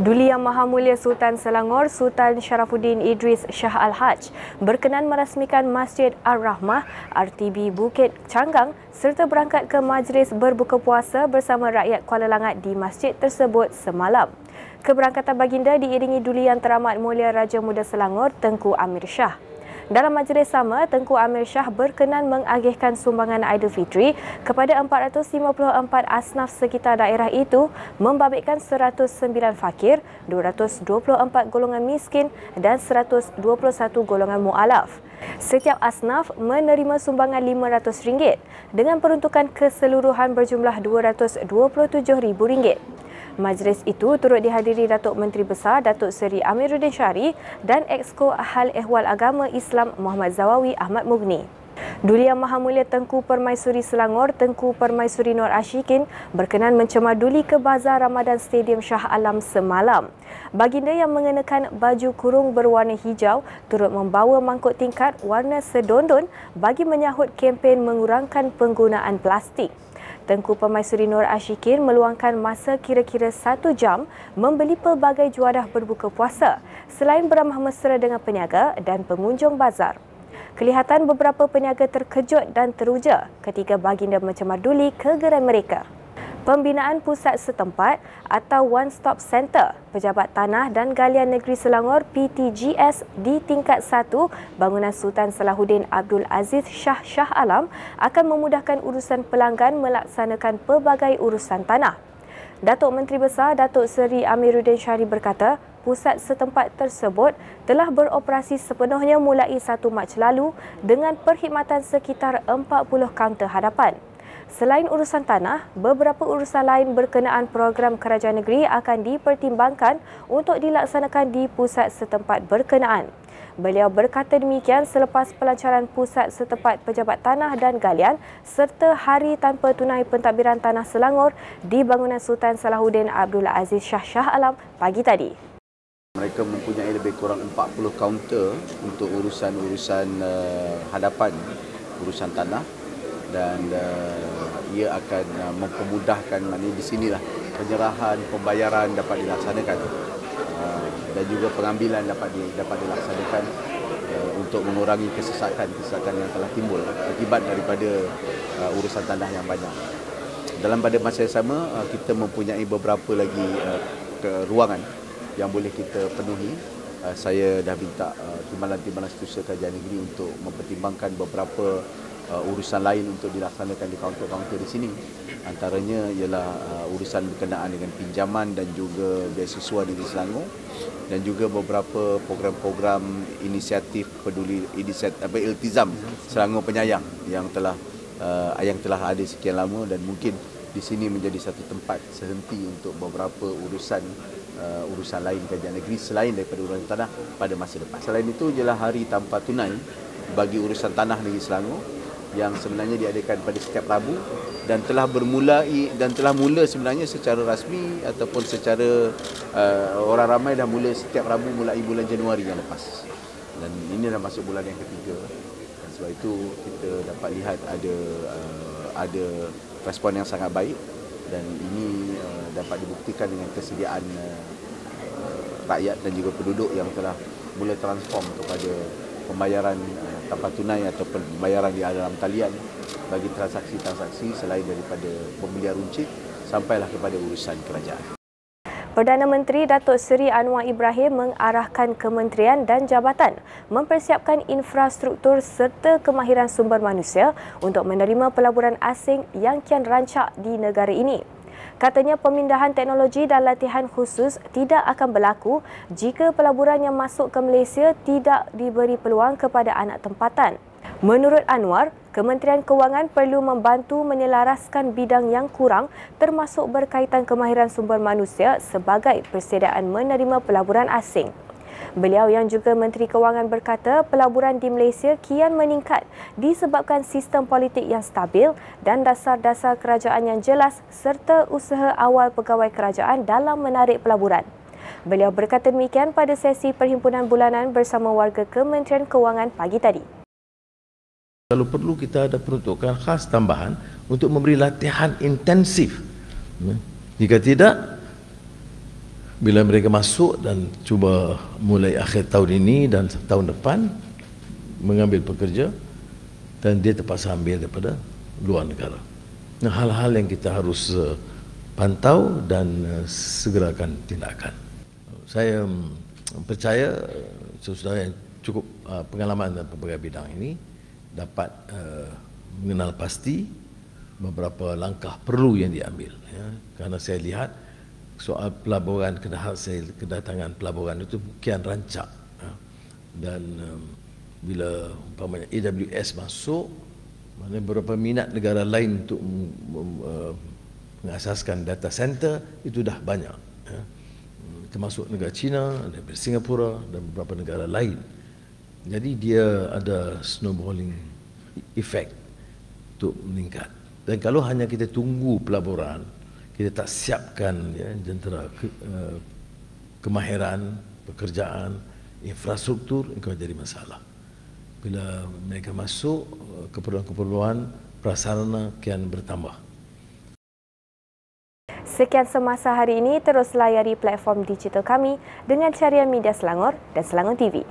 Duli Yang Maha Mulia Sultan Selangor Sultan Sharafuddin Idris Shah Al-Haj berkenan merasmikan Masjid Ar-Rahmah RTB Bukit Canggang serta berangkat ke majlis berbuka puasa bersama rakyat Kuala Langat di masjid tersebut semalam. Keberangkatan baginda diiringi Duli Yang Teramat Mulia Raja Muda Selangor Tengku Amir Shah. Dalam majlis sama, Tengku Amir Shah berkenan mengagihkan sumbangan Aidilfitri kepada 454 asnaf sekitar daerah itu membabitkan 109 fakir, 224 golongan miskin dan 121 golongan mu'alaf. Setiap asnaf menerima sumbangan RM500 dengan peruntukan keseluruhan berjumlah RM227,000. Majlis itu turut dihadiri Datuk Menteri Besar Datuk Seri Amiruddin Syari dan Exco Hal Ehwal Agama Islam Muhammad Zawawi Ahmad Mugni. Duli Yang Maha Mulia Tengku Permaisuri Selangor Tengku Permaisuri Nur Ashikin berkenan mencemar duli ke Bazar Ramadan Stadium Shah Alam semalam. Baginda yang mengenakan baju kurung berwarna hijau turut membawa mangkuk tingkat warna sedondon bagi menyahut kempen mengurangkan penggunaan plastik. Tengku Permaisuri Nur Ashikin meluangkan masa kira-kira satu jam membeli pelbagai juadah berbuka puasa selain beramah mesra dengan peniaga dan pengunjung bazar. Kelihatan beberapa peniaga terkejut dan teruja ketika baginda mencemar duli ke gerai mereka. Pembinaan Pusat Setempat atau One Stop Center Pejabat Tanah dan Galian Negeri Selangor PTGS di tingkat 1 bangunan Sultan Salahuddin Abdul Aziz Shah Shah Alam akan memudahkan urusan pelanggan melaksanakan pelbagai urusan tanah. Datuk Menteri Besar Datuk Seri Amiruddin Syari berkata, pusat setempat tersebut telah beroperasi sepenuhnya mulai 1 Mac lalu dengan perkhidmatan sekitar 40 kaunter hadapan. Selain urusan tanah, beberapa urusan lain berkenaan program kerajaan negeri akan dipertimbangkan untuk dilaksanakan di pusat setempat berkenaan. Beliau berkata demikian selepas pelancaran pusat setempat pejabat tanah dan galian serta hari tanpa tunai pentadbiran tanah Selangor di bangunan Sultan Salahuddin Abdul Aziz Shah Shah Alam pagi tadi. Mereka mempunyai lebih kurang 40 kaunter untuk urusan-urusan uh, hadapan urusan tanah dan uh, ia akan uh, mempermudahkan maknanya di sinilah penyerahan pembayaran dapat dilaksanakan uh, dan juga pengambilan dapat di, dapat dilaksanakan uh, untuk mengurangi kesesakan-kesesakan yang telah timbul akibat daripada uh, urusan tanah yang banyak. Dalam pada masa yang sama uh, kita mempunyai beberapa lagi uh, ke ruangan yang boleh kita penuhi Uh, saya dah minta uh, timbalan-timbalan setiausaha kerajaan negeri untuk mempertimbangkan beberapa uh, urusan lain untuk dilaksanakan di kaunter-kaunter di sini. Antaranya ialah uh, urusan berkenaan dengan pinjaman dan juga beasiswa di Selangor dan juga beberapa program-program inisiatif peduli inisiatif apa iltizam Selangor penyayang yang telah uh, yang telah ada sekian lama dan mungkin di sini menjadi satu tempat sehenti untuk beberapa urusan uh, urusan lain kerajaan negeri selain daripada urusan tanah pada masa depan. Selain itu ialah hari tanpa tunai bagi urusan tanah negeri Selangor yang sebenarnya diadakan pada setiap Rabu dan telah bermula dan telah mula sebenarnya secara rasmi ataupun secara uh, orang ramai dah mula setiap Rabu mulai bulan Januari yang lepas. Dan ini dah masuk bulan yang ketiga. Dan sebab itu kita dapat lihat ada uh, ada respon yang sangat baik dan ini uh, dapat dibuktikan dengan kesediaan uh, rakyat dan juga penduduk yang telah mula transform kepada pembayaran uh, tanpa tunai atau pembayaran di dalam talian bagi transaksi-transaksi selain daripada pembelian runcit sampailah kepada urusan kerajaan. Perdana Menteri Datuk Seri Anwar Ibrahim mengarahkan kementerian dan jabatan mempersiapkan infrastruktur serta kemahiran sumber manusia untuk menerima pelaburan asing yang kian rancak di negara ini. Katanya pemindahan teknologi dan latihan khusus tidak akan berlaku jika pelaburan yang masuk ke Malaysia tidak diberi peluang kepada anak tempatan. Menurut Anwar, Kementerian Kewangan perlu membantu menyelaraskan bidang yang kurang termasuk berkaitan kemahiran sumber manusia sebagai persediaan menerima pelaburan asing. Beliau yang juga Menteri Kewangan berkata pelaburan di Malaysia kian meningkat disebabkan sistem politik yang stabil dan dasar-dasar kerajaan yang jelas serta usaha awal pegawai kerajaan dalam menarik pelaburan. Beliau berkata demikian pada sesi perhimpunan bulanan bersama warga Kementerian Kewangan pagi tadi. Kalau perlu kita ada peruntukan khas tambahan untuk memberi latihan intensif. Jika tidak, bila mereka masuk dan cuba mulai akhir tahun ini dan tahun depan mengambil pekerja dan dia terpaksa ambil daripada luar negara. Nah, hal-hal yang kita harus uh, pantau dan uh, segerakan tindakan. Saya um, percaya uh, saudara yang cukup pengalaman dalam pelbagai bidang ini dapat uh, mengenal pasti beberapa langkah perlu yang diambil ya. kerana saya lihat soal pelaburan kedatangan pelaburan itu kian rancak ya. dan um, bila umpamanya AWS masuk mana beberapa minat negara lain untuk uh, mengasaskan data center itu dah banyak ya. termasuk negara China daripada Singapura dan beberapa negara lain jadi dia ada snowballing effect untuk meningkat dan kalau hanya kita tunggu pelaburan kita tak siapkan ya, jentera ke, uh, kemahiran, pekerjaan, infrastruktur, itu akan jadi masalah. Bila mereka masuk, uh, keperluan-keperluan prasarana kian bertambah. Sekian semasa hari ini, terus layari platform digital kami dengan carian media Selangor dan Selangor TV.